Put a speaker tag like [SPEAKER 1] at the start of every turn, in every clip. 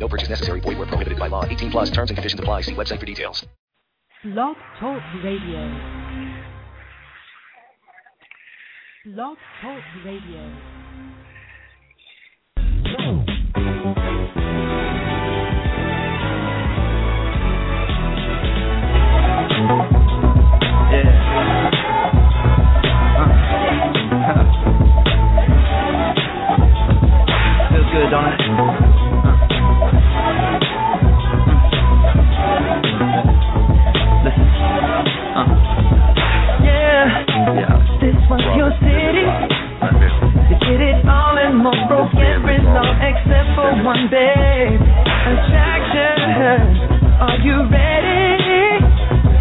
[SPEAKER 1] No purchase necessary. Void where prohibited by law. 18 plus terms and conditions apply. See website for details.
[SPEAKER 2] Blog Talk Radio. Blog Talk Radio. Yeah. Uh.
[SPEAKER 3] Feels good, don't it?
[SPEAKER 4] Was your city. You did it all and more broke every law except for one, babe. Attraction. Are you ready?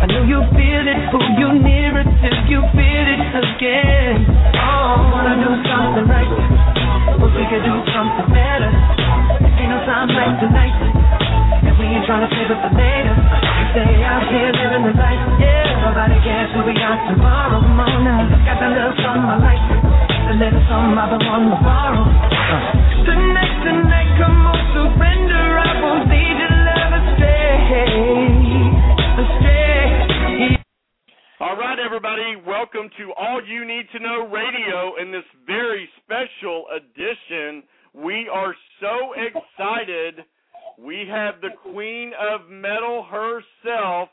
[SPEAKER 4] I know you feel it, pull you nearer till you feel it again. Oh, wanna do something right. But we could do something better. Ain't no time like tonight. We trying to save it for later. We stay out here living the life. Yeah, nobody cares who we are tomorrow. Now. Got that little something I like. The little something I've been wanting to borrow. Tonight, tonight, come on, surrender. I won't lead your love. Astray.
[SPEAKER 5] All right, everybody, welcome to All You Need to Know Radio in this very special edition. We are so excited. We have the Queen of Metal herself,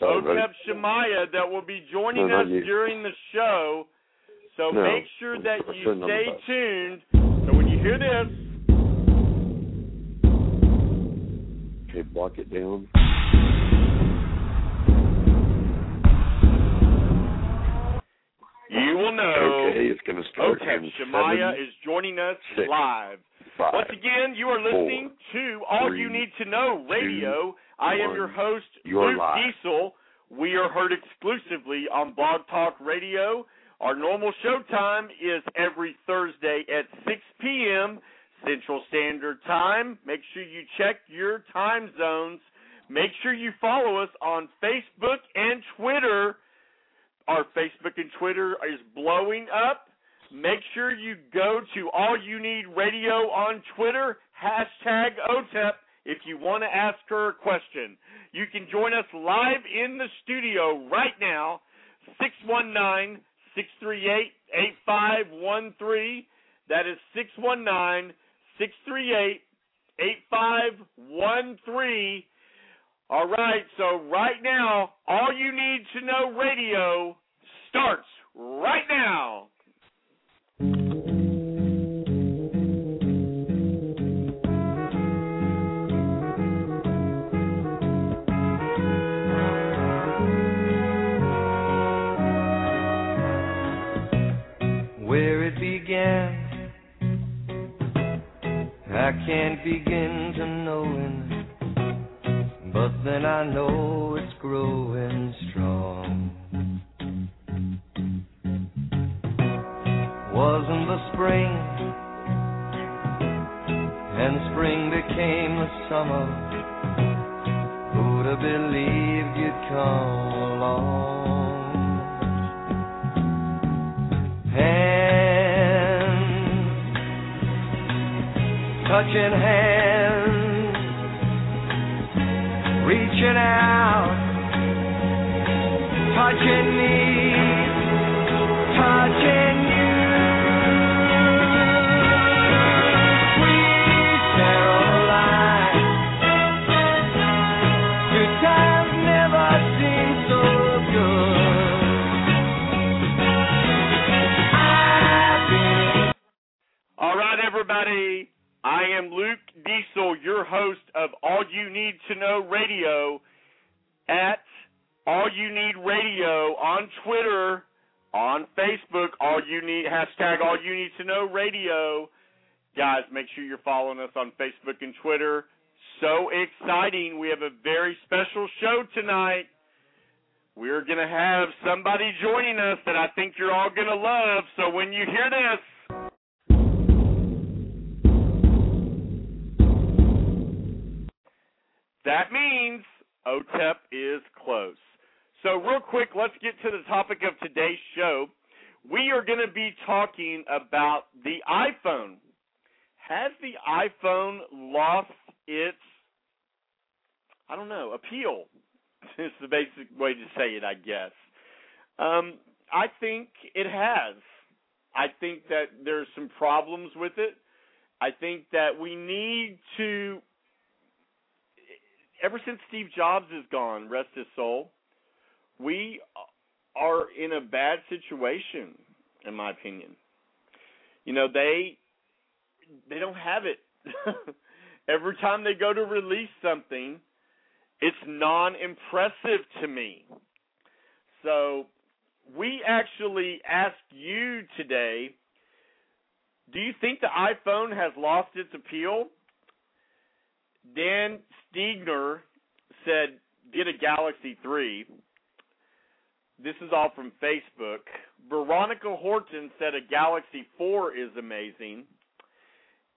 [SPEAKER 6] Oh.
[SPEAKER 5] Otep Shamaya, that will be joining
[SPEAKER 6] No,
[SPEAKER 5] us
[SPEAKER 6] you.
[SPEAKER 5] during the show. So
[SPEAKER 6] No,
[SPEAKER 5] make sure that you stay tuned. So when you hear this,
[SPEAKER 6] Okay, block it down.
[SPEAKER 5] you will know
[SPEAKER 6] Okay, it's gonna start. Okay,
[SPEAKER 5] Shamaya
[SPEAKER 6] seven,
[SPEAKER 5] is joining us
[SPEAKER 6] six,
[SPEAKER 5] live.
[SPEAKER 6] Five.
[SPEAKER 5] Once again, you are listening to All
[SPEAKER 6] three,
[SPEAKER 5] You Need to Know Radio. I am
[SPEAKER 6] one.
[SPEAKER 5] your host, Luke
[SPEAKER 6] live.
[SPEAKER 5] Diesel. We are heard exclusively on Blog Talk Radio. Our normal show time is every Thursday at 6 p.m. Central Standard Time. Make sure you check your time zones. Make sure you follow us on Facebook and Twitter. Our Facebook and Twitter is blowing up. Make sure you go to All You Need Radio on Twitter, hashtag OTEP, if you want to ask her a question. You can join us live in the studio right now, 619 638 8513. That is 619 638 8513. All right, so right now, All You Need to Know Radio starts right now.
[SPEAKER 4] Begin
[SPEAKER 5] that means OTEP is close. So, real quick, let's get to the topic of today's show. We are going to be talking about the iPhone. Has the iPhone lost its, I don't know, appeal? It's the basic way to say it, I guess. Um, I think it has. I think that there's some problems with it. I think that we need to ever since Steve Jobs is gone, rest his soul, we are in a bad situation, in my opinion. You know, they they don't have it. Every time they go to release something, it's non-impressive to me. So, we actually ask you today, do you think the iPhone has lost its appeal? Dan Stiegner said, get a Galaxy 3. This is all from Facebook. Veronica Horton said a Galaxy 4 is amazing.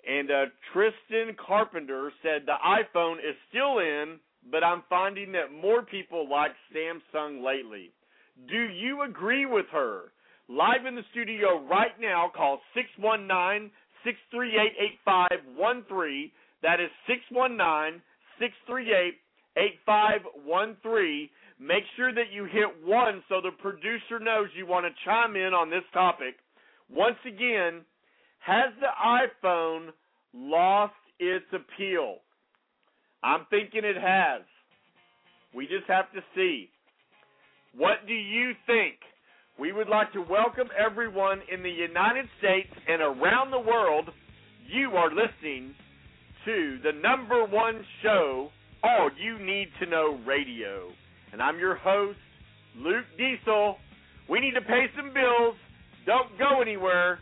[SPEAKER 5] And uh, Tristan Carpenter said the iPhone is still in, but I'm finding that more people like Samsung lately. Do you agree with her? Live in the studio right now, call 619 638 8513. That is 619 638 8513. Make sure that you hit one so the producer knows you want to chime in on this topic. Once again, has the iPhone lost its appeal? I'm thinking it has. We just have to see. What do you think? We would like to welcome everyone in the United States and around the world. You are listening to the number one show, All You Need to Know Radio. And I'm your host, Luke Diesel. We need to pay some bills. Don't go anywhere.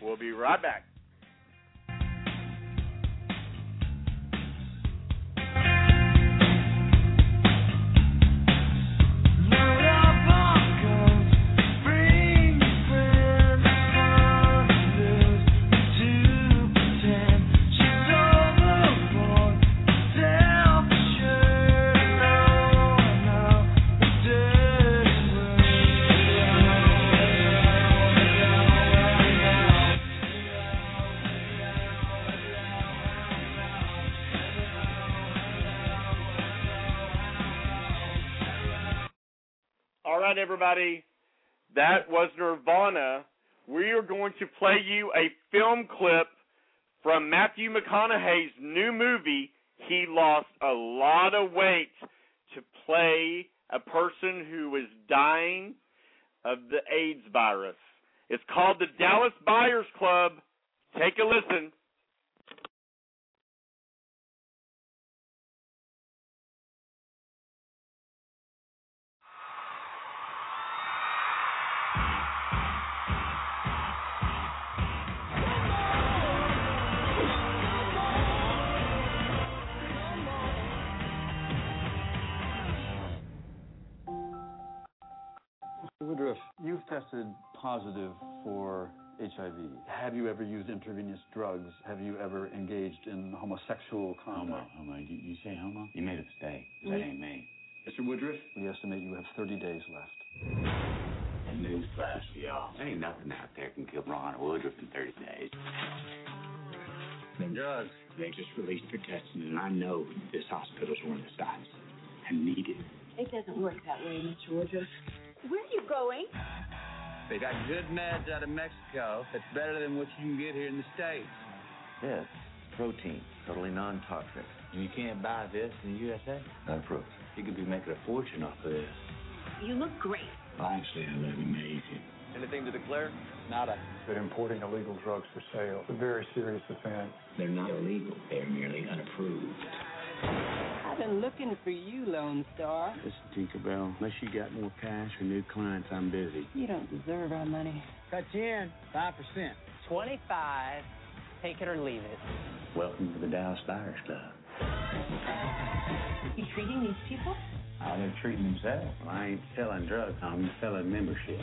[SPEAKER 5] We'll be right back. Right, everybody. That was Nirvana. We are going to play you a film clip from Matthew McConaughey's new movie. He lost a lot of weight to play a person who is dying of the AIDS virus. It's called the Dallas Buyers Club. Take a listen.
[SPEAKER 7] Tested positive for HIV. Have you ever used intravenous drugs? Have you ever engaged in homosexual
[SPEAKER 8] Homo,
[SPEAKER 7] conduct?
[SPEAKER 8] homo. You, you say homo? You made a mistake. That ain't me.
[SPEAKER 7] Mr. Woodruff, we estimate you have 30 days left.
[SPEAKER 8] And newsflash for y'all. There ain't nothing out there can kill Ron Woodruff in 30 days.
[SPEAKER 7] Them drugs.
[SPEAKER 8] They just released their testing, and I know this hospital's one of the sites. I need it.
[SPEAKER 9] It doesn't work that way, Mr. Woodruff. Where are you going?
[SPEAKER 10] They got good meds out of Mexico that's better than what you can get here in the States.
[SPEAKER 11] This protein, totally non-toxic.
[SPEAKER 10] And you can't buy this in the USA.
[SPEAKER 11] No proof.
[SPEAKER 10] You could be making a fortune off of this.
[SPEAKER 9] You look great.
[SPEAKER 8] Well, actually, I look amazing.
[SPEAKER 7] Anything to declare?
[SPEAKER 10] Nada.
[SPEAKER 12] that importing illegal drugs for sale is a very serious offense.
[SPEAKER 8] They're not illegal. They're merely unapproved.
[SPEAKER 9] I've been looking for you, Lone Star.
[SPEAKER 8] Listen, Tinkerbell, unless you got more cash or new clients, I'm busy.
[SPEAKER 9] You don't deserve our money.
[SPEAKER 10] Cut you in 5%.
[SPEAKER 13] 25. Take it or leave it.
[SPEAKER 8] Welcome to the Dallas Buyers Club.
[SPEAKER 13] You treating these people?
[SPEAKER 8] How they're treating themselves. I ain't selling drugs, I'm selling membership.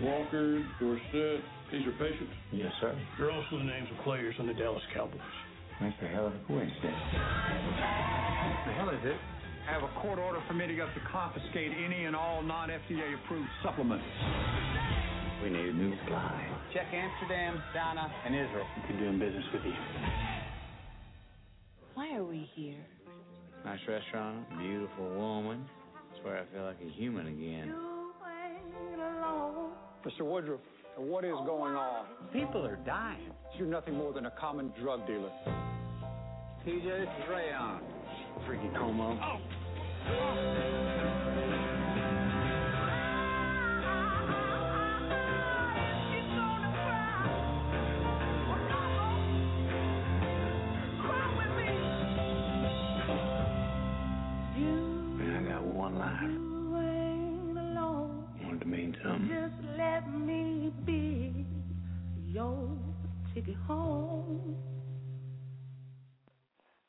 [SPEAKER 14] Walker, Dorsett, these are patients?
[SPEAKER 8] Yes, sir.
[SPEAKER 14] They're also the names of players on the Dallas Cowboys.
[SPEAKER 8] That's a hell of a coincidence.
[SPEAKER 15] The hell is it? I have a court order permitting us to confiscate any and all non-FDA approved supplements.
[SPEAKER 8] We need a new supply.
[SPEAKER 10] Check Amsterdam, Ghana, and Israel.
[SPEAKER 14] We've do business with you.
[SPEAKER 13] Why are we here?
[SPEAKER 8] Nice restaurant, beautiful woman. That's where I feel like a human again.
[SPEAKER 15] Mr. Woodruff, what is going on?
[SPEAKER 10] People are dying.
[SPEAKER 15] You're nothing more than a common drug dealer.
[SPEAKER 10] TJ, this is Rayon.
[SPEAKER 8] Uh, Freaky Como. Man,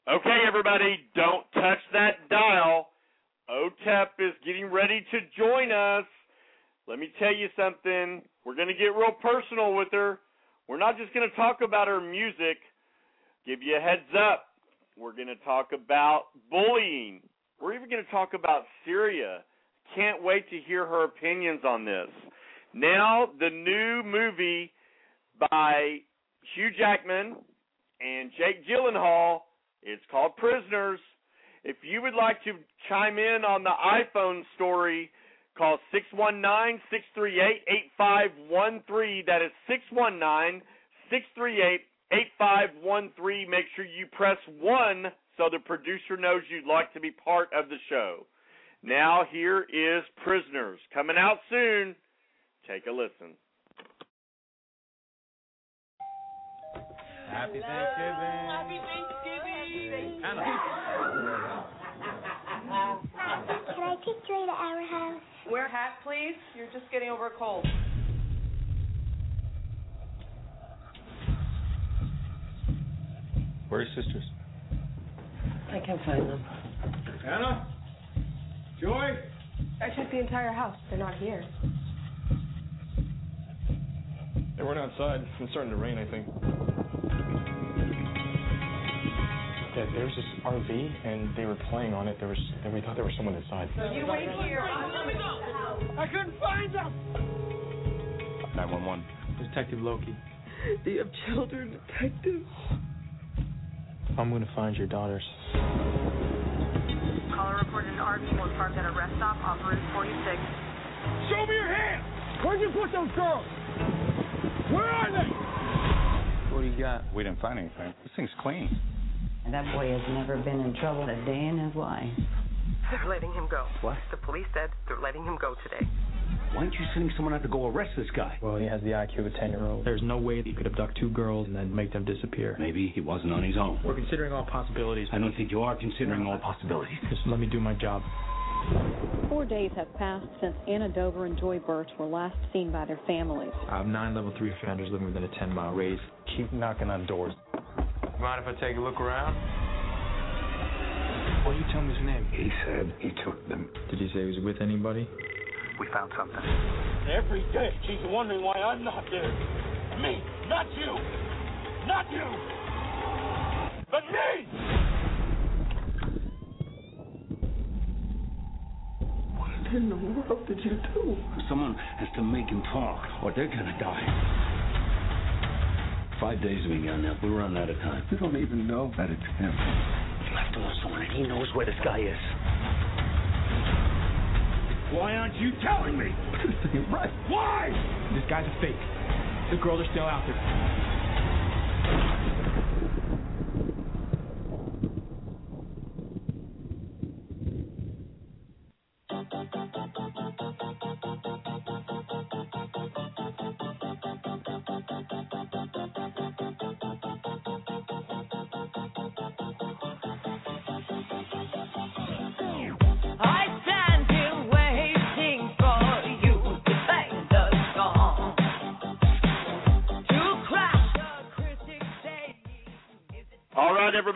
[SPEAKER 5] Okay, everybody, don't touch that dial. OTEP is getting ready to join us. Let me tell you something. We're going to get real personal with her. We're not just going to talk about her music. Give you a heads up. We're going to talk about bullying. We're even going to talk about Syria. Can't wait to hear her opinions on this. Now, the new movie by Hugh Jackman and Jake Gyllenhaal it's called Prisoners. If you would like to chime in on the iPhone story, call 619 638 8513. That is 619 638 8513. Make sure you press 1 so the producer knows you'd like to be part of the show. Now, here is Prisoners. Coming out soon. Take a listen.
[SPEAKER 10] Happy Thanksgiving.
[SPEAKER 4] Happy Thanksgiving.
[SPEAKER 10] Anna.
[SPEAKER 16] Can I take Joy to our house?
[SPEAKER 17] Wear a hat, please. You're just getting over a cold.
[SPEAKER 18] Where are your sisters?
[SPEAKER 17] I can't find them.
[SPEAKER 15] Anna? Joy?
[SPEAKER 17] I checked the entire house. They're not here.
[SPEAKER 18] They weren't outside. It's starting to rain, I think. Yeah, there was this RV, and they were playing on it. There was, and we thought there was someone inside.
[SPEAKER 17] You wait here. Let me go.
[SPEAKER 15] I couldn't find them!
[SPEAKER 18] 911. Detective Loki.
[SPEAKER 17] Do you have children, detective?
[SPEAKER 18] I'm gonna find your daughters.
[SPEAKER 17] Caller reported an RV was parked at a rest stop off Route 46.
[SPEAKER 15] Show me your hands! Where'd you put those girls? Where are they?
[SPEAKER 18] What do you got?
[SPEAKER 8] We didn't find anything. This thing's clean.
[SPEAKER 19] And that boy has never been in trouble a day in his life.
[SPEAKER 17] They're letting him go.
[SPEAKER 8] What?
[SPEAKER 17] The police said they're letting him go today.
[SPEAKER 8] Why aren't you sending someone out to go arrest this guy?
[SPEAKER 18] Well, he has the IQ of a 10 year old. There's no way that you could abduct two girls and then make them disappear.
[SPEAKER 8] Maybe he wasn't on his own.
[SPEAKER 18] We're considering all possibilities.
[SPEAKER 8] I don't think you are considering all possibilities.
[SPEAKER 18] Just let me do my job.
[SPEAKER 20] Four days have passed since Anna Dover and Joy Birch were last seen by their families.
[SPEAKER 18] I have nine level three offenders living within a 10 mile radius. Keep knocking on doors. Mind if I take a look around? Well, you tell me his name.
[SPEAKER 8] He said he took them.
[SPEAKER 18] Did he say he was with anybody?
[SPEAKER 8] We found something.
[SPEAKER 14] Every day she's wondering why I'm not there. Me, not you. Not you. But me!
[SPEAKER 17] What in the world did you do?
[SPEAKER 8] Someone has to make him talk, or they're gonna die. Five days we got now. We're running out of time.
[SPEAKER 14] You don't even know that it's him.
[SPEAKER 8] He left him with someone, and he knows where this guy is.
[SPEAKER 14] Why aren't you telling me?
[SPEAKER 15] This ain't right.
[SPEAKER 14] Why?
[SPEAKER 18] This guy's a fake. The girls are still out there.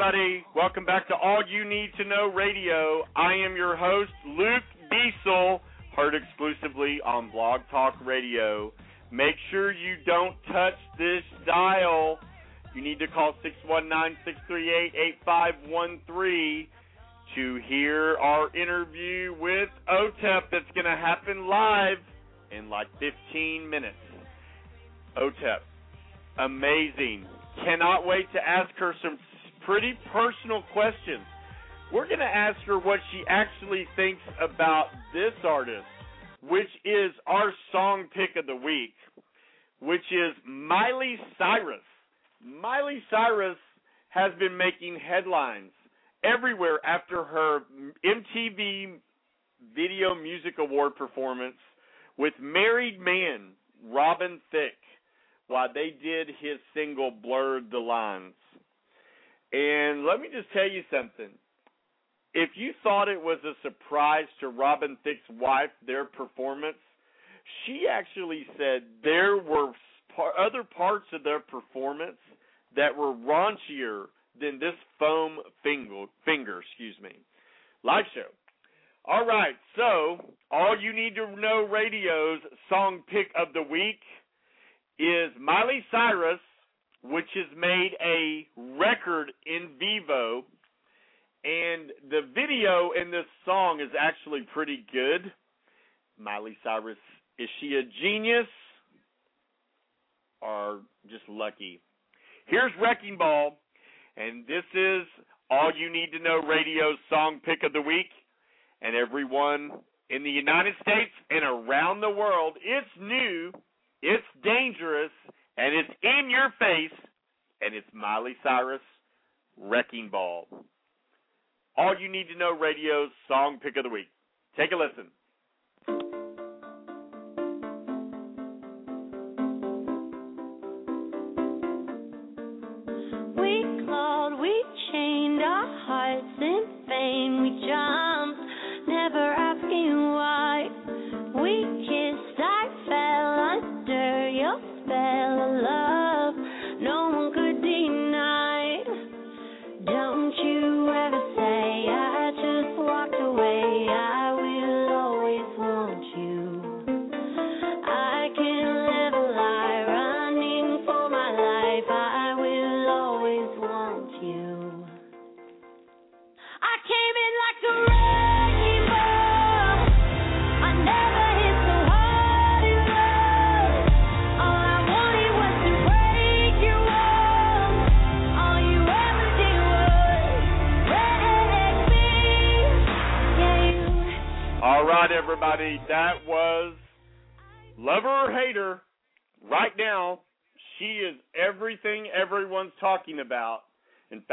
[SPEAKER 5] Everybody. Welcome back to All You Need to Know Radio. I am your host, Luke Diesel, heard exclusively on Blog Talk Radio. Make sure you don't touch this dial. You need to call 619 638 8513 to hear our interview with OTEP that's going to happen live in like 15 minutes. OTEP, amazing. Cannot wait to ask her some pretty personal questions. We're going to ask her what she actually thinks about this artist, which is our song pick of the week, which is Miley Cyrus. Miley Cyrus has been making headlines everywhere after her MTV Video Music Award performance with married man Robin Thicke while they did his single Blurred the Lines. And let me just tell you something. If you thought it was a surprise to Robin Thicke's wife, their performance, she actually said there were other parts of their performance that were raunchier than this foam finger, finger, excuse me. Live show. All right, so all you need to know radio's song pick of the week is Miley Cyrus, which has made a record in Vevo, and the video in this song is actually pretty good. Miley Cyrus, is she a genius or just lucky? Here's Wrecking Ball, and this is All You Need to Know Radio's song pick of the week. And everyone in the United States and around the world, it's new, it's dangerous, and it's in your face, and it's Miley Cyrus, Wrecking Ball. All You Need to Know Radio's song pick of the week. Take a listen.
[SPEAKER 4] We clawed, we chained our hearts
[SPEAKER 5] in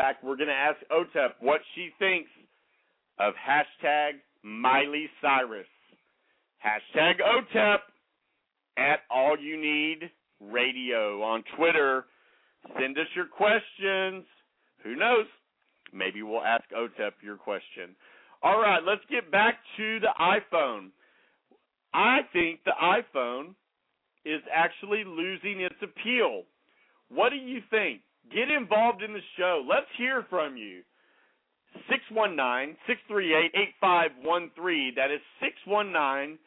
[SPEAKER 5] Fact, we're going to ask OTEP what she thinks of hashtag Miley Cyrus. Hashtag OTEP at All You Need Radio on Twitter. Send us your questions. Who knows? Maybe we'll ask OTEP your question. All right, let's get back to the iPhone. I think the iPhone is actually losing its appeal. What do you think? Get involved in the show. Let's hear from you. 619 638 8513. That is 619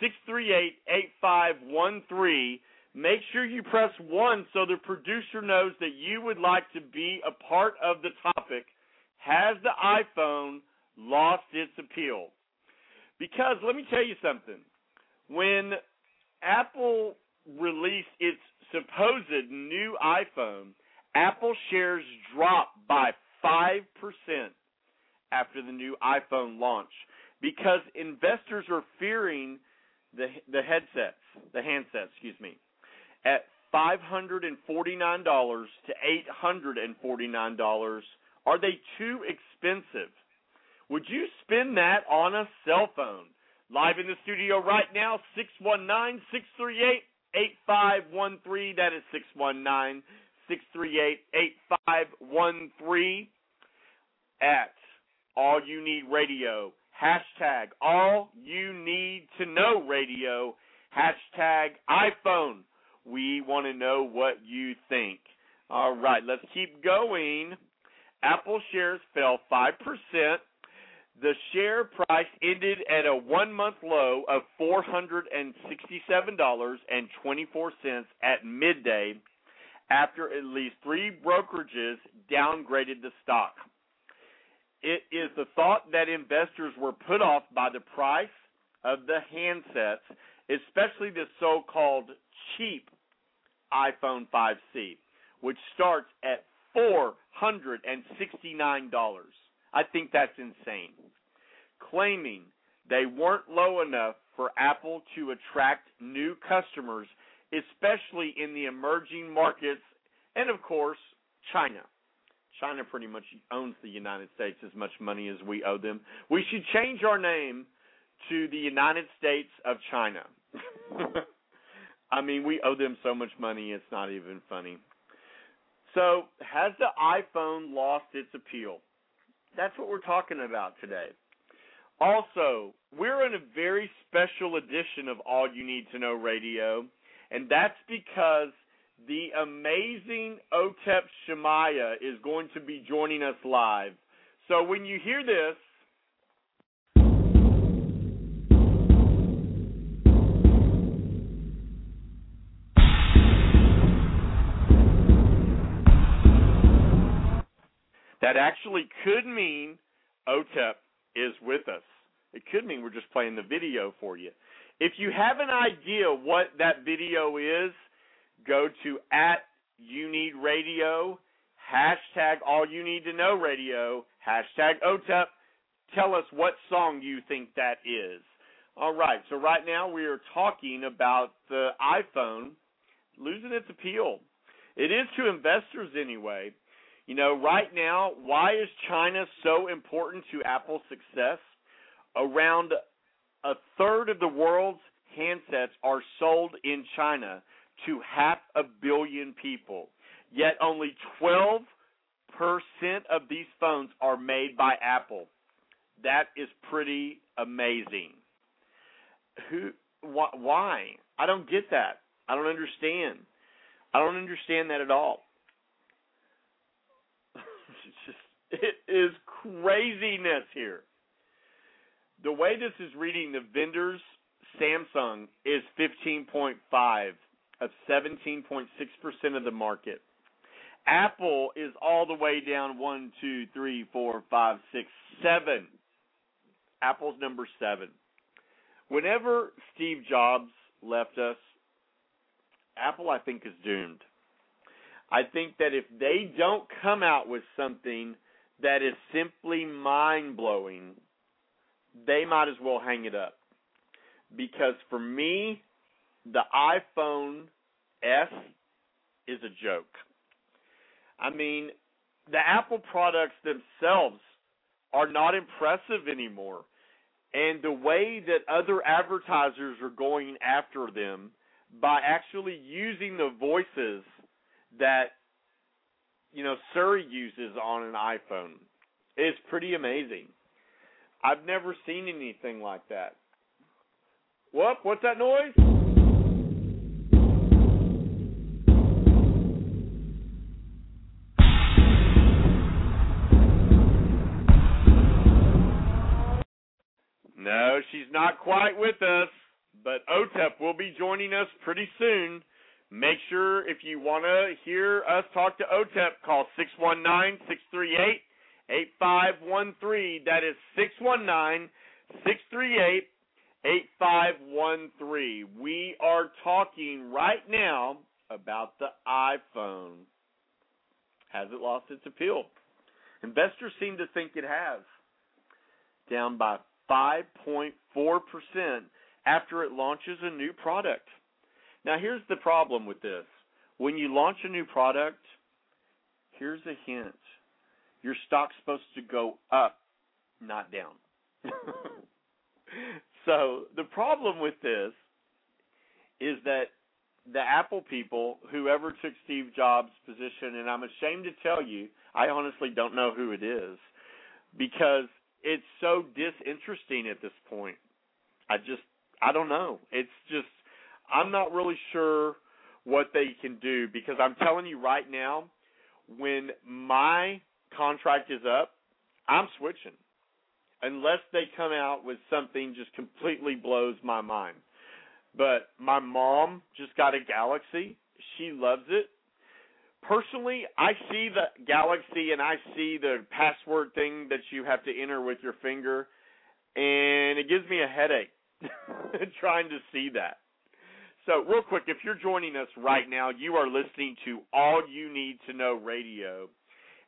[SPEAKER 5] 638 8513. Make sure you press 1 so the producer knows that you would like to be a part of the topic. Has the iPhone lost its appeal? Because let me tell you something. When Apple released its supposed new iPhone, Apple shares dropped by 5% after the new iPhone launch because investors are fearing the the headsets, the handsets, excuse me, at $549 to $849. Are they too expensive? Would you spend that on a cell phone? Live in the studio right now, 619 638 8513. That is 619 638 8513 at All You Need Radio. Hashtag All You Need to Know Radio. Hashtag iPhone. We want to know what you think. All right, let's keep going. Apple shares fell 5%. The share price ended at a one month low of $467.24 at midday after at least three brokerages downgraded the stock. It is the thought that investors were put off by the price of the handsets, especially the so called cheap iPhone 5C, which starts at $469. I think that's insane. Claiming they weren't low enough for Apple to attract new customers, especially in the emerging markets and, of course, China. China pretty much owns the United States as much money as we owe them. We should change our name to the United States of China. I mean, we owe them so much money, it's not even funny. So, has the iPhone lost its appeal? That's what we're talking about today. Also, we're in a very special edition of All You Need to Know Radio, and that's because the amazing Otep Shamaya is going to be joining us live. So when you hear this, that actually could mean OTEP is with us. It could mean we're just playing the video for you. If you have an idea what that video is, go to at you need radio, hashtag all you need to know radio, hashtag OTEP. Tell us what song you think that is. All right, so right now we are talking about the iPhone losing its appeal. It is to investors anyway. You know, right now, why is China so important to Apple's success? Around a third of the world's handsets are sold in China to half a billion people. Yet only 12% of these phones are made by Apple. That is pretty amazing. Who wh- why? I don't get that. I don't understand. I don't understand that at all. it's just it is craziness here. The way this is reading the vendors Samsung is 15.5 of 17.6% of the market. Apple is all the way down one, two, three, four, five, six, seven. Apple's number seven. Whenever Steve Jobs left us, Apple, I think, is doomed. I think that if they don't come out with something that is simply mind blowing, they might as well hang it up. Because for me, the iPhone S is a joke. I mean, the Apple products themselves are not impressive anymore. And the way that other advertisers are going after them by actually using the voices that you know Siri uses on an iPhone is pretty amazing. I've never seen anything like that. Whoop, what's that noise? No, she's not quite with us, but OTEP will be joining us pretty soon. Make sure if you want to hear us talk to OTEP, call 619 638 8513. That is 619 638 8513. We are talking right now about the iPhone. Has it lost its appeal? Investors seem to think it has. Down by 5.4% after it launches a new product. Now, here's the problem with this. When you launch a new product, here's a hint your stock's supposed to go up, not down. so, the problem with this is that the Apple people, whoever took Steve Jobs' position, and I'm ashamed to tell you, I honestly don't know who it is because it's so disinteresting at this point. I just I don't know. It's just I'm not really sure what they can do because I'm telling you right now, when my contract is up, I'm switching. Unless they come out with something just completely blows my mind. But my mom just got a Galaxy. She loves it. Personally, I see the Galaxy and I see the password thing that you have to enter with your finger, and it gives me a headache trying to see that. So, real quick, if you're joining us right now, you are listening to All You Need to Know Radio,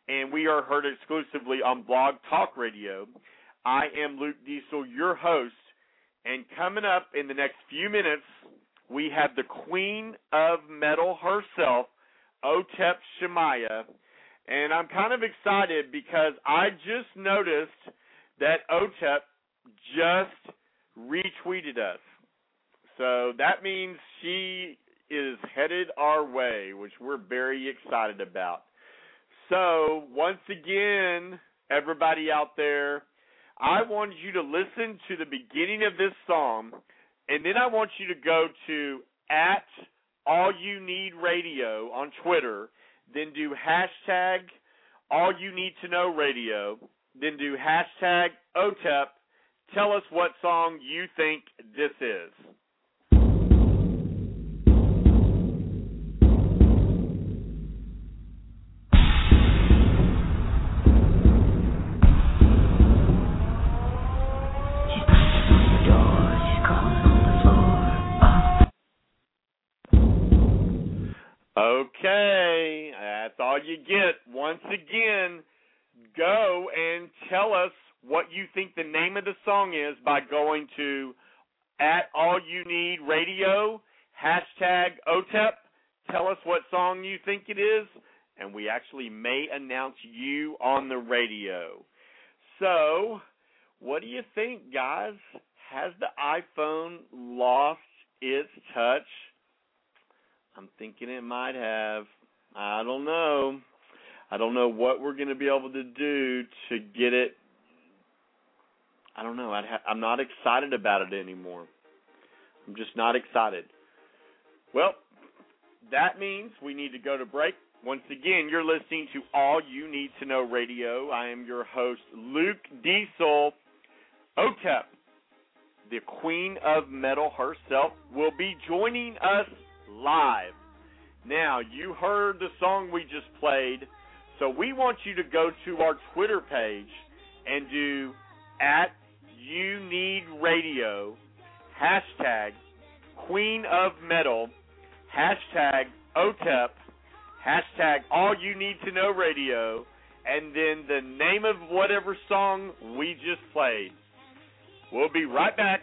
[SPEAKER 5] and we are heard exclusively on Blog Talk Radio. I am Luke Diesel, your host, and coming up in the next few minutes, we have the Queen of Metal herself, Otep Shamaya, and I'm kind of excited because I just noticed that Otep just retweeted us. So that means she is headed our way, which we're very excited about. So, once again, everybody out there, I want you to listen to the beginning of this song, and then I want you to go to at All You Need Radio on Twitter, then do hashtag All You Need to Know Radio, then do hashtag OTEP. Tell us what song you think this is. Okay, that's all you get. Once again, go and tell us what you think the name of the song is by going to at All You Need Radio, hashtag OTEP. Tell us what song you think it is, and we actually may announce you on the radio. So, what do you think, guys? Has the iPhone lost its touch? I'm thinking it might have. I don't know. I don't know what we're going to be able to do to get it. I don't know. I'd ha- I'm not excited about it anymore. I'm just not excited. Well, that means we need to go to break. Once again, you're listening to All You Need to Know Radio. I am your host, Luke Diesel. OTEP, the queen of metal herself, will be joining us live. Now, you heard the song we just played, so we want you to go to our Twitter page and do at You Need Radio, hashtag Queen of Metal, hashtag OTEP, hashtag All You Need to Know Radio, and then the name of whatever song we just played. We'll be right back.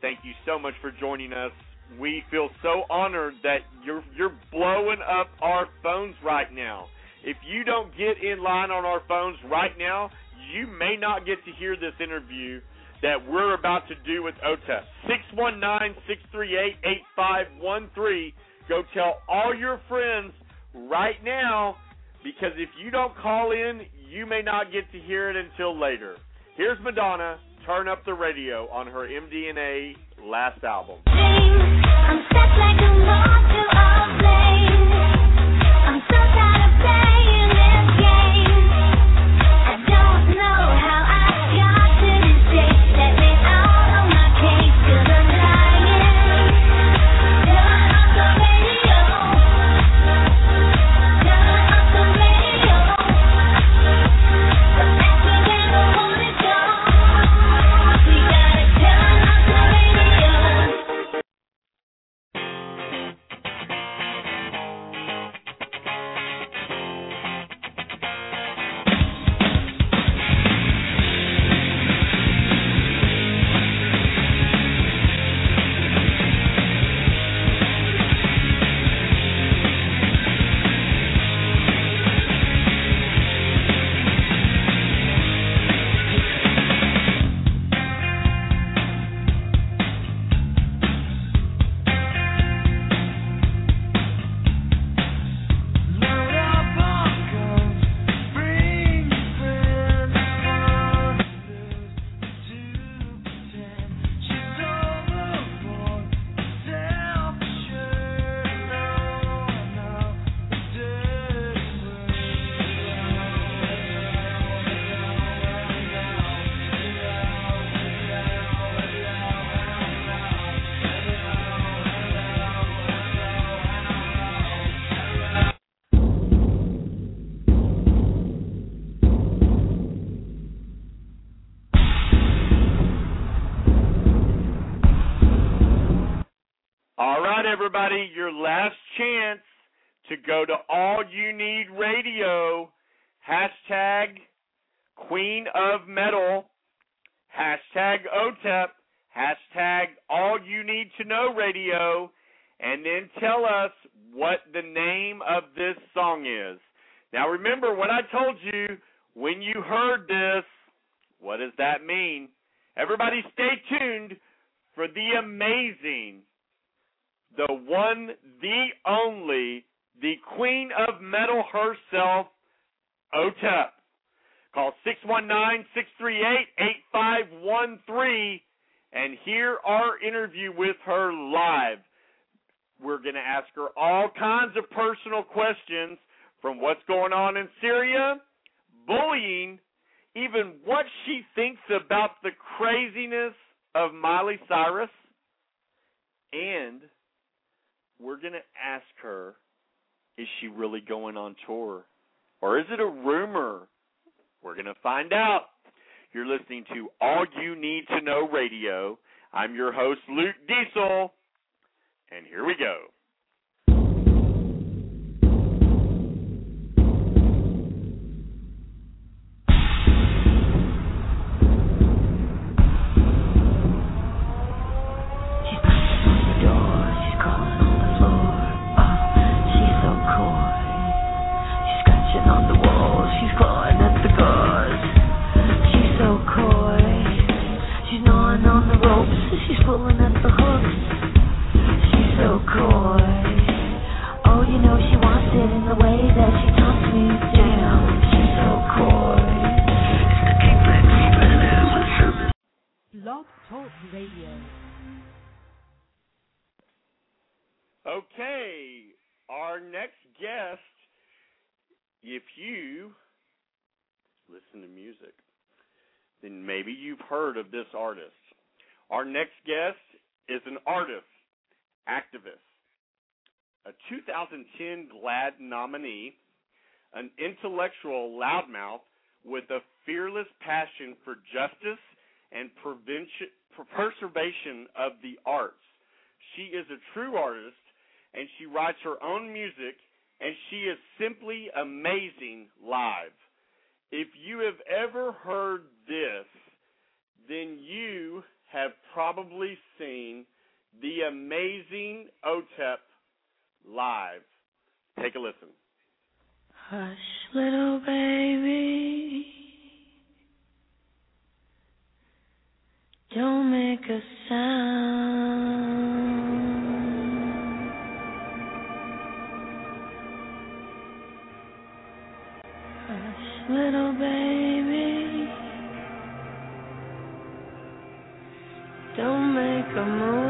[SPEAKER 5] Thank you so much for joining us we feel so honored that you're you're blowing up our phones right now. If you don't get in line on our phones right now, you may not get to hear this interview that we're about to do with OTEP. 619-638-8513. Go tell all your friends right now because if you don't call in, you may not get to hear it until later. Here's Madonna, Turn Up the Radio on her MDNA last album.
[SPEAKER 4] I'm stuck like a moth to a flame.
[SPEAKER 5] Everybody, your last chance to go to All You Need Radio, hashtag Queen of Metal, hashtag OTEP, hashtag All You Need to Know Radio, and then tell us what the name of this song is. Now, remember what I told you when you heard this. What does that mean? Everybody, stay tuned for the amazing, the one, the only, the queen of metal herself, OTEP. Call 619-638-8513 and hear our interview with her live. We're going to ask her all kinds of personal questions from what's going on in Syria, bullying, even what she thinks about the craziness of Miley Cyrus, and we're going to ask her is she really going on tour? Or is it a rumor? We're going to find out. You're listening to All You Need to Know Radio. I'm your host, Luke Diesel, and here we go. Music, then maybe you've heard of this artist. Our next guest is an artist, activist, a 2010 GLAAD nominee, an intellectual loudmouth with a fearless passion for justice and preservation of the arts. She is a true artist and she writes her own music and she is simply amazing live. If you have ever heard this, then you have probably seen the amazing OTEP live. Take a listen.
[SPEAKER 4] Hush, little baby. Don't make a sound. Little baby. Don't make a move.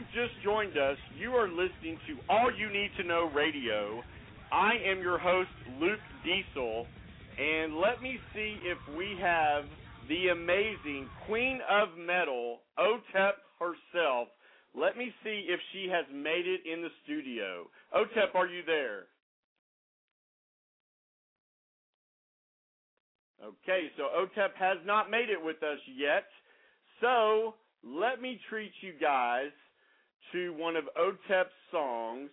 [SPEAKER 5] You've just joined us, you are listening to All You Need to Know Radio. I am your host, Luke Diesel, and let me see if we have the amazing Queen of Metal, OTEP herself. Let me see if she has made it in the studio. OTEP, are you there? Okay, so OTEP has not made it with us yet. So let me treat you guys to one of OTEP's songs,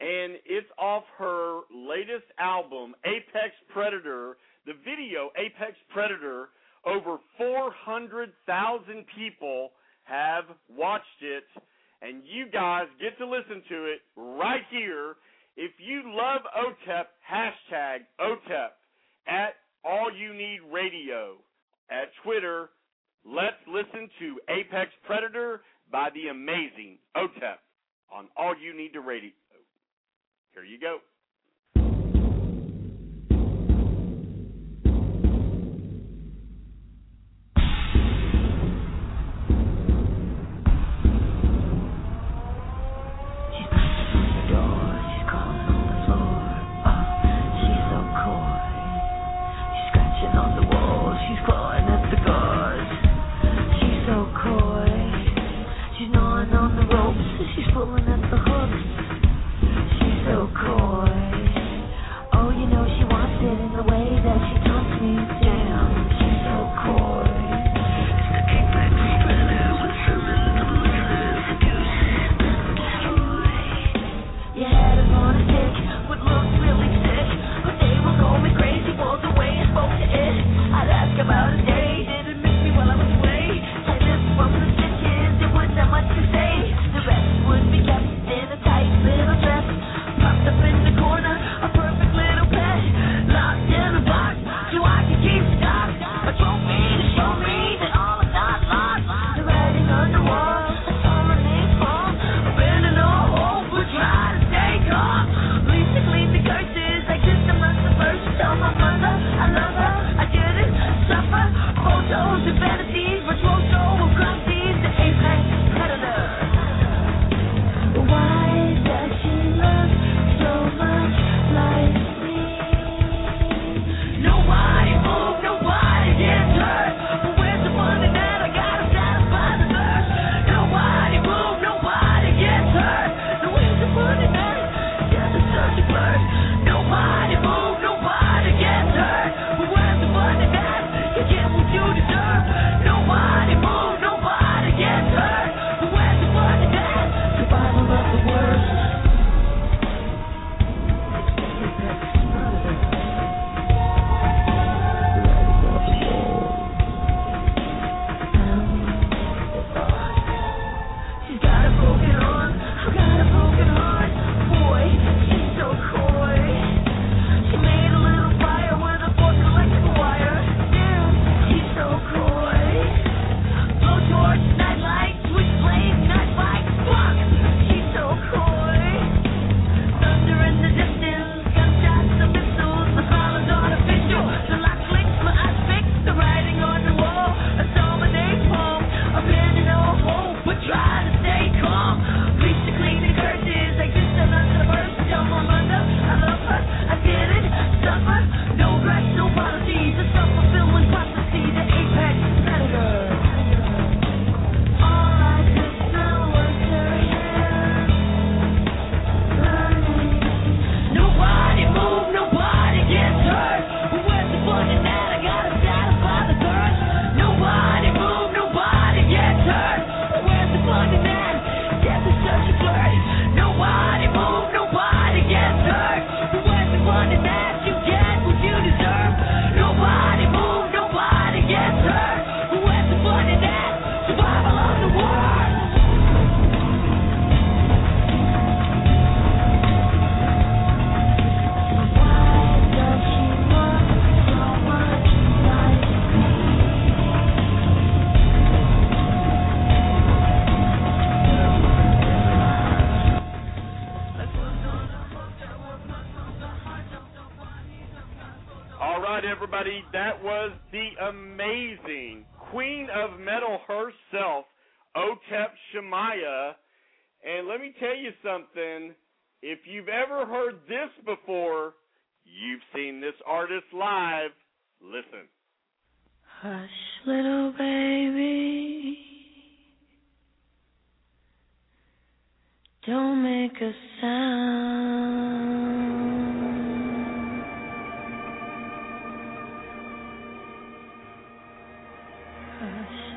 [SPEAKER 5] and it's off her latest album, Apex Predator. The video, Apex Predator, over 400,000 people have watched it, and you guys get to listen to it right here. If you love OTEP, hashtag OTEP at All You Need Radio at Twitter. Let's listen to Apex Predator by the amazing OTEP on All You Need to Radio. Here you go.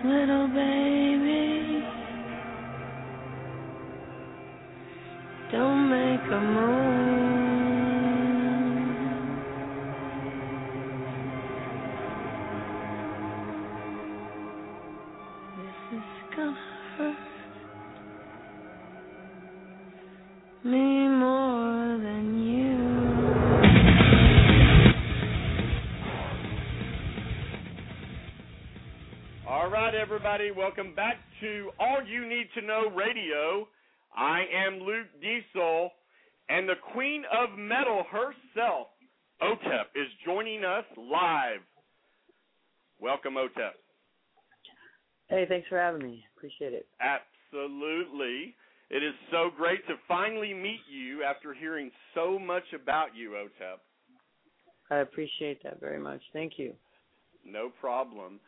[SPEAKER 4] Little baby. Don't make a move.
[SPEAKER 5] Welcome back to All You Need to Know Radio. I am Luke Diesel, and the Queen of Metal herself, Otep, is joining us live. Welcome, Otep.
[SPEAKER 3] Hey, thanks for having me. Appreciate it.
[SPEAKER 5] Absolutely. It is so great to finally meet you after hearing so much about you, Otep.
[SPEAKER 3] I appreciate that very much. Thank you.
[SPEAKER 5] No problem.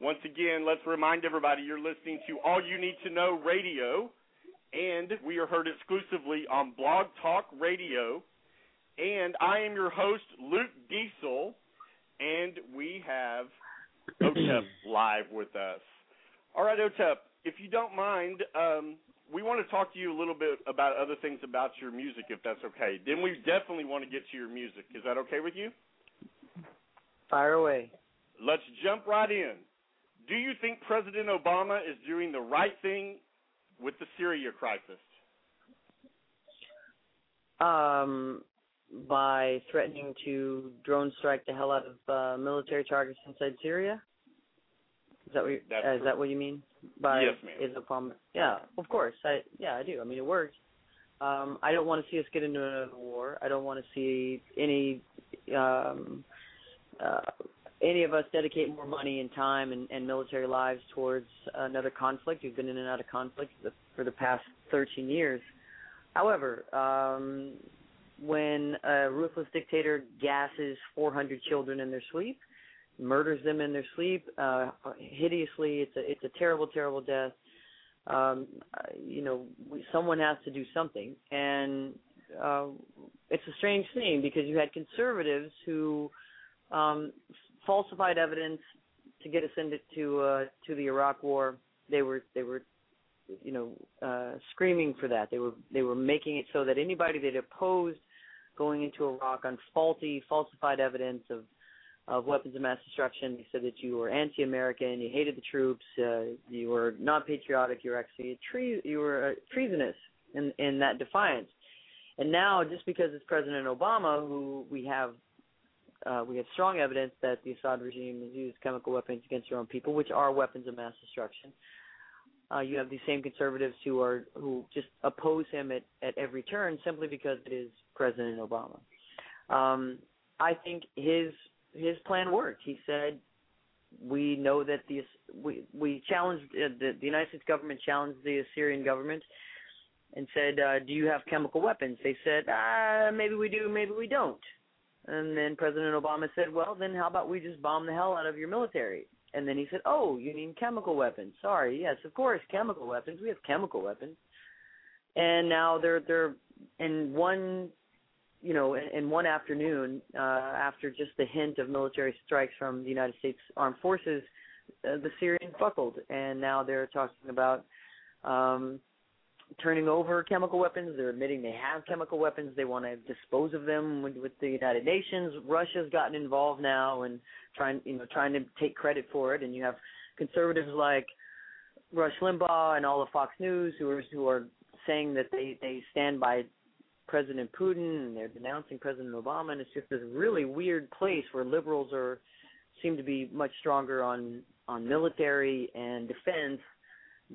[SPEAKER 5] Once again, let's remind everybody you're listening to All You Need to Know Radio, and we are heard exclusively on Blog Talk Radio. And I am your host, Luke Diesel, and we have Otep live with us. All right, Otep, if you don't mind, um, we want to talk to you a little bit about other things about your music, if that's okay. Then we definitely want to get to your music. Is that okay with you?
[SPEAKER 3] Fire away.
[SPEAKER 5] Let's jump right in. Do you think President Obama is doing the right thing with the Syria crisis?
[SPEAKER 3] Um, by threatening to drone strike the hell out of uh, military targets inside Syria. Is that what you, uh, is that what you mean? By
[SPEAKER 5] Yes, ma'am.
[SPEAKER 3] Is Obama? Yeah, of course. I yeah, I do. I mean, it works. Um, I don't want to see us get into another war. I don't want to see any um, uh, any of us dedicate more money and time and, and military lives towards another conflict. We've been in and out of conflict for the, for the past 13 years. However, um, when a ruthless dictator gasses 400 children in their sleep, murders them in their sleep uh, hideously, it's a it's a terrible, terrible death. Um, you know, someone has to do something, and uh, it's a strange thing because you had conservatives who um, falsified evidence to get us into to uh, to the Iraq War. They were they were you know uh, screaming for that. They were they were making it so that anybody that opposed going into Iraq on faulty falsified evidence of of weapons of mass destruction. They said that you were anti-American, you hated the troops, uh, you were not patriotic, you were actually a tre- you were treasonous in in that defiance. And now, just because it's President Obama, who we have uh, we have strong evidence that the Assad regime has used chemical weapons against their own people, which are weapons of mass destruction. Uh, you have these same conservatives who are who just oppose him at, at every turn simply because it is President Obama. Um, I think his his plan worked. He said, "We know that the we we challenged uh, the, the United States government challenged the Syrian government and said, uh, "Do you have chemical weapons?" They said, uh, "Maybe we do, maybe we don't." And then President Obama said, "Well, then how about we just bomb the hell out of your military?" And then he said, "Oh, you mean chemical weapons? Sorry, yes, of course, chemical weapons. We have chemical weapons." And now they're they're in one you know, in, in one afternoon, uh, after just the hint of military strikes from the United States Armed Forces, uh, the Syrians buckled, and now they're talking about um, turning over chemical weapons. They're admitting they have chemical weapons. They want to dispose of them with, with the United Nations. Russia's gotten involved now and trying, you know, trying to take credit for it. And you have conservatives like Rush Limbaugh and all of Fox News who are who are saying that they they stand by President Putin and they're denouncing President Obama and it's just this really weird place where liberals are seem to be much stronger on on military and defense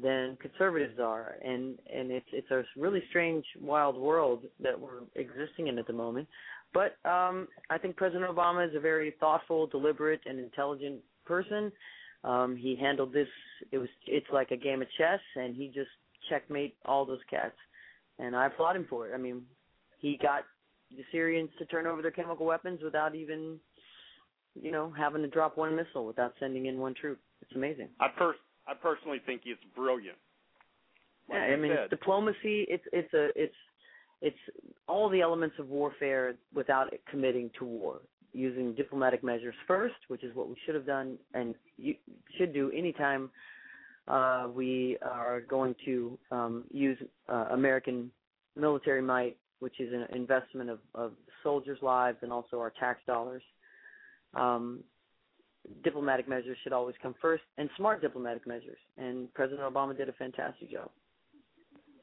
[SPEAKER 3] than conservatives are, and and it's it's a really strange, wild world that we're existing in at the moment. But um, I think President Obama is a very thoughtful, deliberate, and intelligent person. Um, he handled this. It was it's like a game of chess, and he just checkmate all those cats. And I applaud him for it. I mean, he got the Syrians to turn over their chemical weapons without even, you know, having to drop one missile without sending in one troop. It's amazing.
[SPEAKER 5] I per I personally think it's brilliant. Like
[SPEAKER 3] yeah, I mean,
[SPEAKER 5] said.
[SPEAKER 3] diplomacy. It's it's a it's it's all the elements of warfare without committing to war. Using diplomatic measures first, which is what we should have done and you should do anytime uh, we are going to um, use uh, American military might, which is an investment of, of soldiers' lives and also our tax dollars. Um, diplomatic measures should always come first, and smart diplomatic measures. And President Obama did a fantastic job.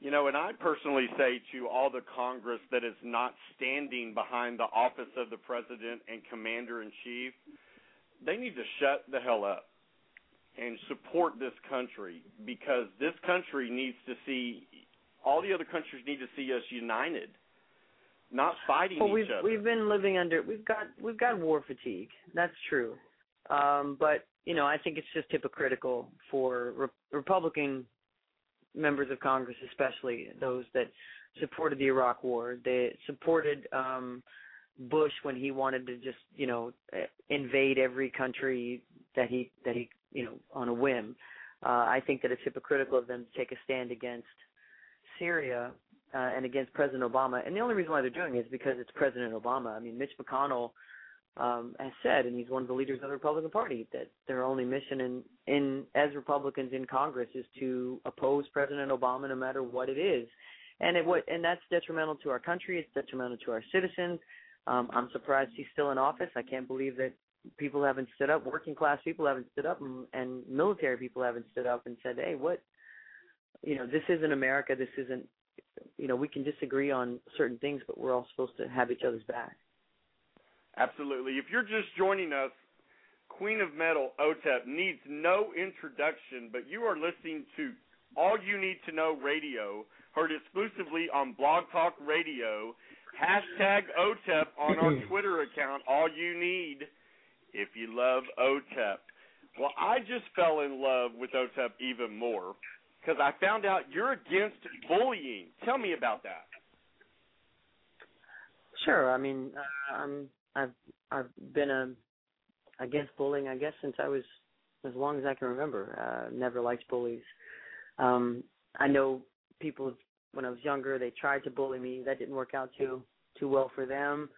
[SPEAKER 5] You know, and I personally say to all the Congress that is not standing behind the office of the president and commander in chief, they need to shut the hell up and support this country because this country needs to see all the other countries need to see us united, not fighting
[SPEAKER 3] well,
[SPEAKER 5] each
[SPEAKER 3] we've
[SPEAKER 5] other.
[SPEAKER 3] we've been living under we've got we've got war fatigue. That's true. Um, but you know, I think it's just hypocritical for re- Republican members of Congress, especially those that supported the Iraq War. They supported um, Bush when he wanted to just you know eh, invade every country that he that he you know on a whim. Uh, I think that it's hypocritical of them to take a stand against Syria uh, and against President Obama. And the only reason why they're doing it is because it's President Obama. I mean, Mitch McConnell um, has said, and he's one of the leaders of the Republican Party, that their only mission in, in as Republicans in Congress is to oppose President Obama no matter what it is. And it what and that's detrimental to our country. It's detrimental to our citizens. Um, I'm surprised he's still in office. I can't believe that people haven't stood up. Working class people haven't stood up, and, and military people haven't stood up and said, "Hey, what? You know, this isn't America. This isn't. You know, we can disagree on certain things, but we're all supposed to have each other's back."
[SPEAKER 5] Absolutely. If you're just joining us, Queen of Metal OTEP needs no introduction, but you are listening to All You Need to Know Radio, heard exclusively on Blog Talk Radio. Hashtag OTEP on our Twitter account, All You Need if you love OTEP. Well, I just fell in love with OTEP even more because I found out you're against bullying. Tell me about that.
[SPEAKER 3] Sure. I mean, uh, I'm I've I've been a against bullying, I guess, since I was as long as I can remember. Uh, never liked bullies. Um, I know people when I was younger they tried to bully me. That didn't work out too too well for them.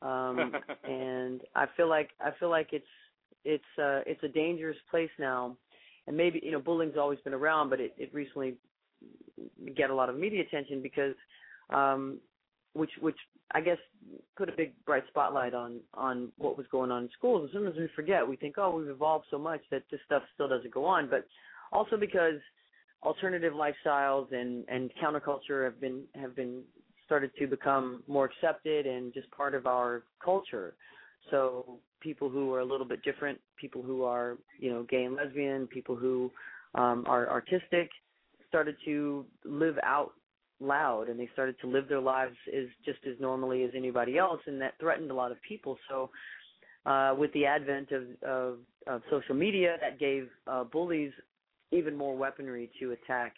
[SPEAKER 3] Um, and I feel like I feel like it's it's uh, it's a dangerous place now. And maybe you know bullying's always been around, but it, it recently get a lot of media attention because um, which which I guess put a big bright spotlight on on what was going on in schools. And sometimes we forget. We think, oh, we've evolved so much that this stuff still doesn't go on. But also because alternative lifestyles and and counterculture have been have been started to become more accepted and just part of our culture. So people who are a little bit different, people who are you know gay and lesbian, people who um, are artistic, started to live out loud and they started to live their lives as just as normally as anybody else and that threatened a lot of people. So uh with the advent of of, of social media that gave uh bullies even more weaponry to attack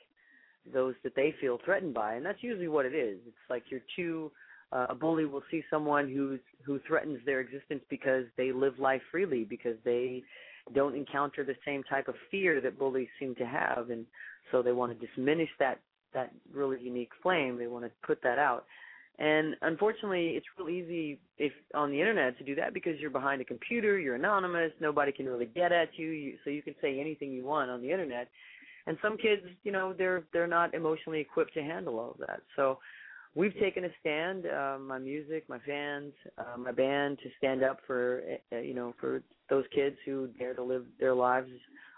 [SPEAKER 3] those that they feel threatened by and that's usually what it is. It's like you're too uh, a bully will see someone who's who threatens their existence because they live life freely because they don't encounter the same type of fear that bullies seem to have and so they want to diminish that that really unique flame. They want to put that out. And unfortunately, it's real easy if on the internet to do that because you're behind a computer, you're anonymous, nobody can really get at you, you so you can say anything you want on the internet. And some kids, you know, they're they're not emotionally equipped to handle all of that. So we've taken a stand, uh, my music, my fans, uh, my band, to stand up for uh, you know for those kids who dare to live their lives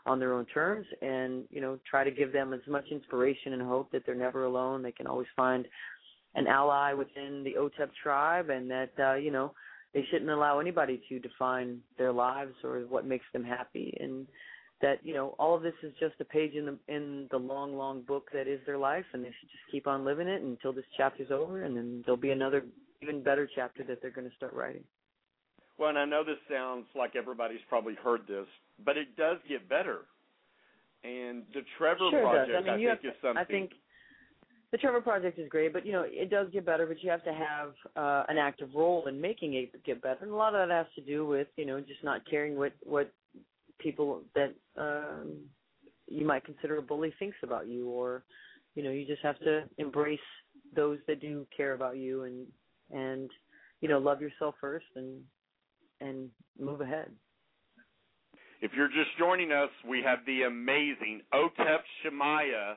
[SPEAKER 3] on their own terms and you know try to give them as much inspiration and hope that they're never alone. They can always find an ally within the otep tribe and that uh you know they shouldn't allow anybody to define their lives or what makes them happy. And that you know all of this is just a page in the in the long long book that is their life and they should just keep on living it until this chapter's over and then there'll be another even better chapter that they're going to start writing
[SPEAKER 5] Well, and I know this sounds like everybody's probably heard this, but it does get better. And the Trevor
[SPEAKER 3] sure
[SPEAKER 5] Project.
[SPEAKER 3] I mean, you
[SPEAKER 5] think,
[SPEAKER 3] have
[SPEAKER 5] is something.
[SPEAKER 3] I think the Trevor Project is great, but you know it does get better. But you have to have uh, an active role in making it get better, and a lot of that has to do with you know just not caring what what people that um, you might consider a bully thinks about you, or you know you just have to embrace those that do care about you, and and you know love yourself first, and and move ahead.
[SPEAKER 5] If you're just joining us, we have the amazing Otep Shamaya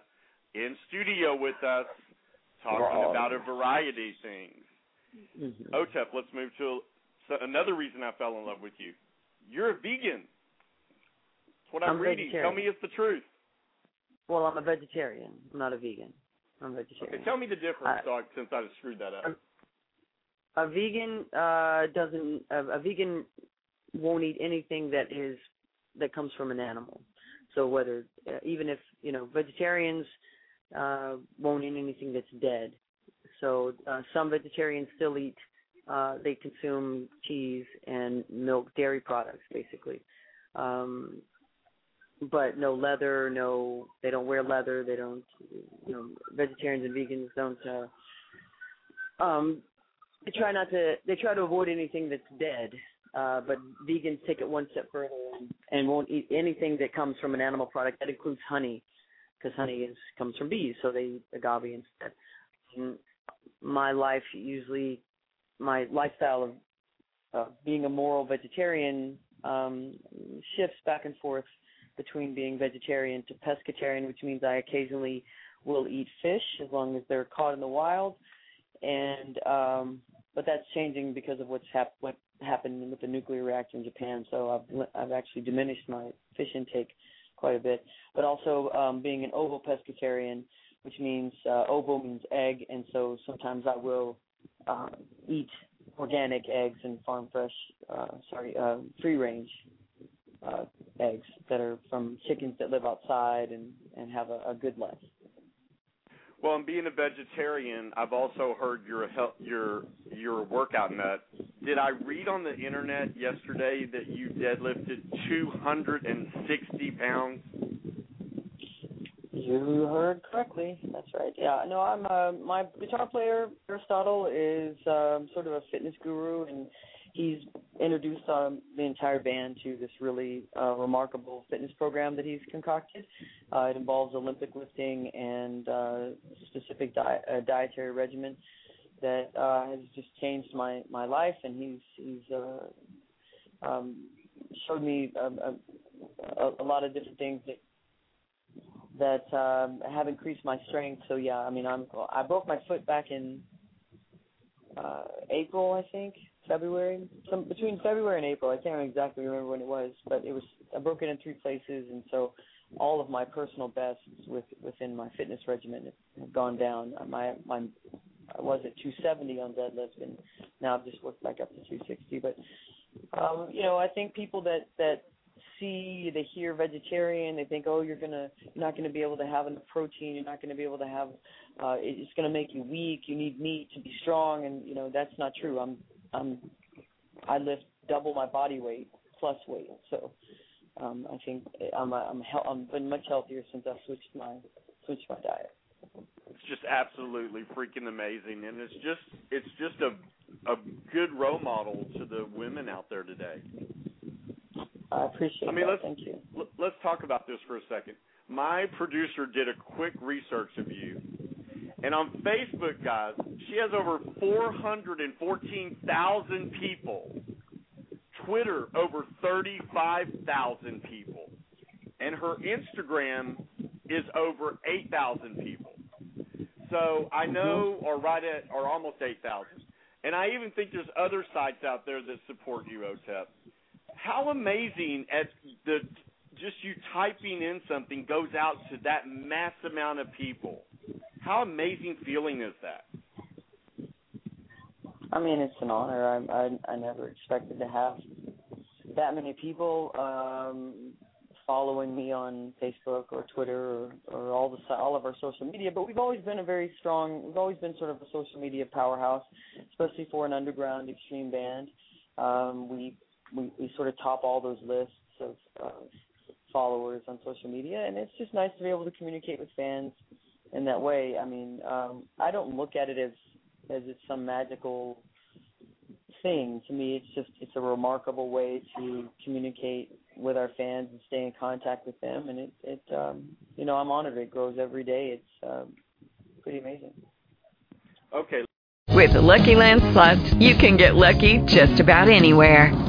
[SPEAKER 5] in studio with us, talking
[SPEAKER 6] Wow.
[SPEAKER 5] about a variety of things.
[SPEAKER 3] Mm-hmm.
[SPEAKER 5] Otep, let's move to another reason I fell in love with you. You're a vegan. That's what I'm,
[SPEAKER 3] I'm
[SPEAKER 5] reading. Tell me it's the truth.
[SPEAKER 3] Well, I'm a vegetarian. I'm not a vegan. I'm a vegetarian.
[SPEAKER 5] Okay, tell me the difference, so I, since I screwed that up.
[SPEAKER 3] A vegan uh doesn't a, a vegan won't eat anything that is that comes from an animal. So whether uh, even if you know vegetarians uh won't eat anything that's dead. So uh, some vegetarians still eat uh they consume cheese and milk dairy products basically. Um but no leather no they don't wear leather they don't you know vegetarians and vegans don't uh um they try not to they try to avoid anything that's dead uh but vegans take it one step further and, and won't eat anything that comes from an animal product. That includes honey because honey is comes from bees so they eat agave instead. And my life usually my lifestyle of uh, being a moral vegetarian um shifts back and forth between being vegetarian to pescatarian which means i occasionally will eat fish as long as they're caught in the wild. And um but that's changing because of what's hap- what happened with the nuclear reactor in Japan. So I've I've actually diminished my fish intake quite a bit. But also um, being an ovo pescatarian, which means uh, ovo means egg, and so sometimes I will uh, eat organic eggs and farm fresh, uh, sorry, uh, free range uh, eggs that are from chickens that live outside and and have a, a good life.
[SPEAKER 5] Well, and being a vegetarian, I've also heard you're a hel- you're you're a workout nut. Did I read on the internet yesterday that you deadlifted 260 pounds?
[SPEAKER 3] You heard correctly. That's right. Yeah. No, I'm uh, my guitar player Aristotle is um, sort of a fitness guru, and he's introduced um, the entire band to this really uh, remarkable fitness program that he's concocted. Uh, it involves Olympic lifting and uh, specific di- uh, dietary regimen that uh, has just changed my my life, and he's he's uh, um, showed me um, a, a, a lot of different things that that um, have increased my strength. So yeah, I mean, I'm I broke my foot back in uh, April, I think, February, some between February and April. I can't exactly remember when it was, but it was I broke it in three places, and so all of my personal bests with within my fitness regimen have gone down. Uh, My my I was at 270 on deadlift, and now I've just worked back up to 260. But um, you know, I think people that that see they hear vegetarian, they think, oh, you're gonna you're not gonna be able to have enough protein, you're not gonna be able to have uh, it's gonna make you weak. You need meat to be strong, and you know that's not true. I'm I'm I lift double my body weight plus weight, so um, I think I'm I'm hel- I'm been much healthier since I switched my switched my diet.
[SPEAKER 5] It's just absolutely freaking amazing, and it's just it's just a a good role model to the women out there today.
[SPEAKER 3] I appreciate
[SPEAKER 5] I mean,
[SPEAKER 3] that.
[SPEAKER 5] let's
[SPEAKER 3] Thank you.
[SPEAKER 5] l- let's talk about this for a second. My producer did a quick research of you, and on Facebook, guys, she has over 414,000 people. Twitter, over 35,000 people, and her Instagram is over 8,000 people. So I mm-hmm. know, or right at, or almost 8,000. And I even think there's other sites out there that support you, OTEP. How amazing at the just you typing in something goes out to that mass amount of people. How amazing feeling is that?
[SPEAKER 3] I mean, it's an honor. I I, I never expected to have that many people um, following me on Facebook or Twitter or, or all the all of our social media. But we've always been a very strong. We've always been sort of a social media powerhouse, especially for an underground extreme band. Um, we, we we sort of top all those lists of followers on social media, and it's just nice to be able to communicate with fans in that way. I mean, um, I don't look at it as as it's some magical thing. To me, it's just it's a remarkable way to communicate with our fans and stay in contact with them. And it it um, you know I'm honored. It grows every day. It's um, pretty amazing.
[SPEAKER 5] Okay.
[SPEAKER 21] With the Lucky Land Slots, you can get lucky just about anywhere.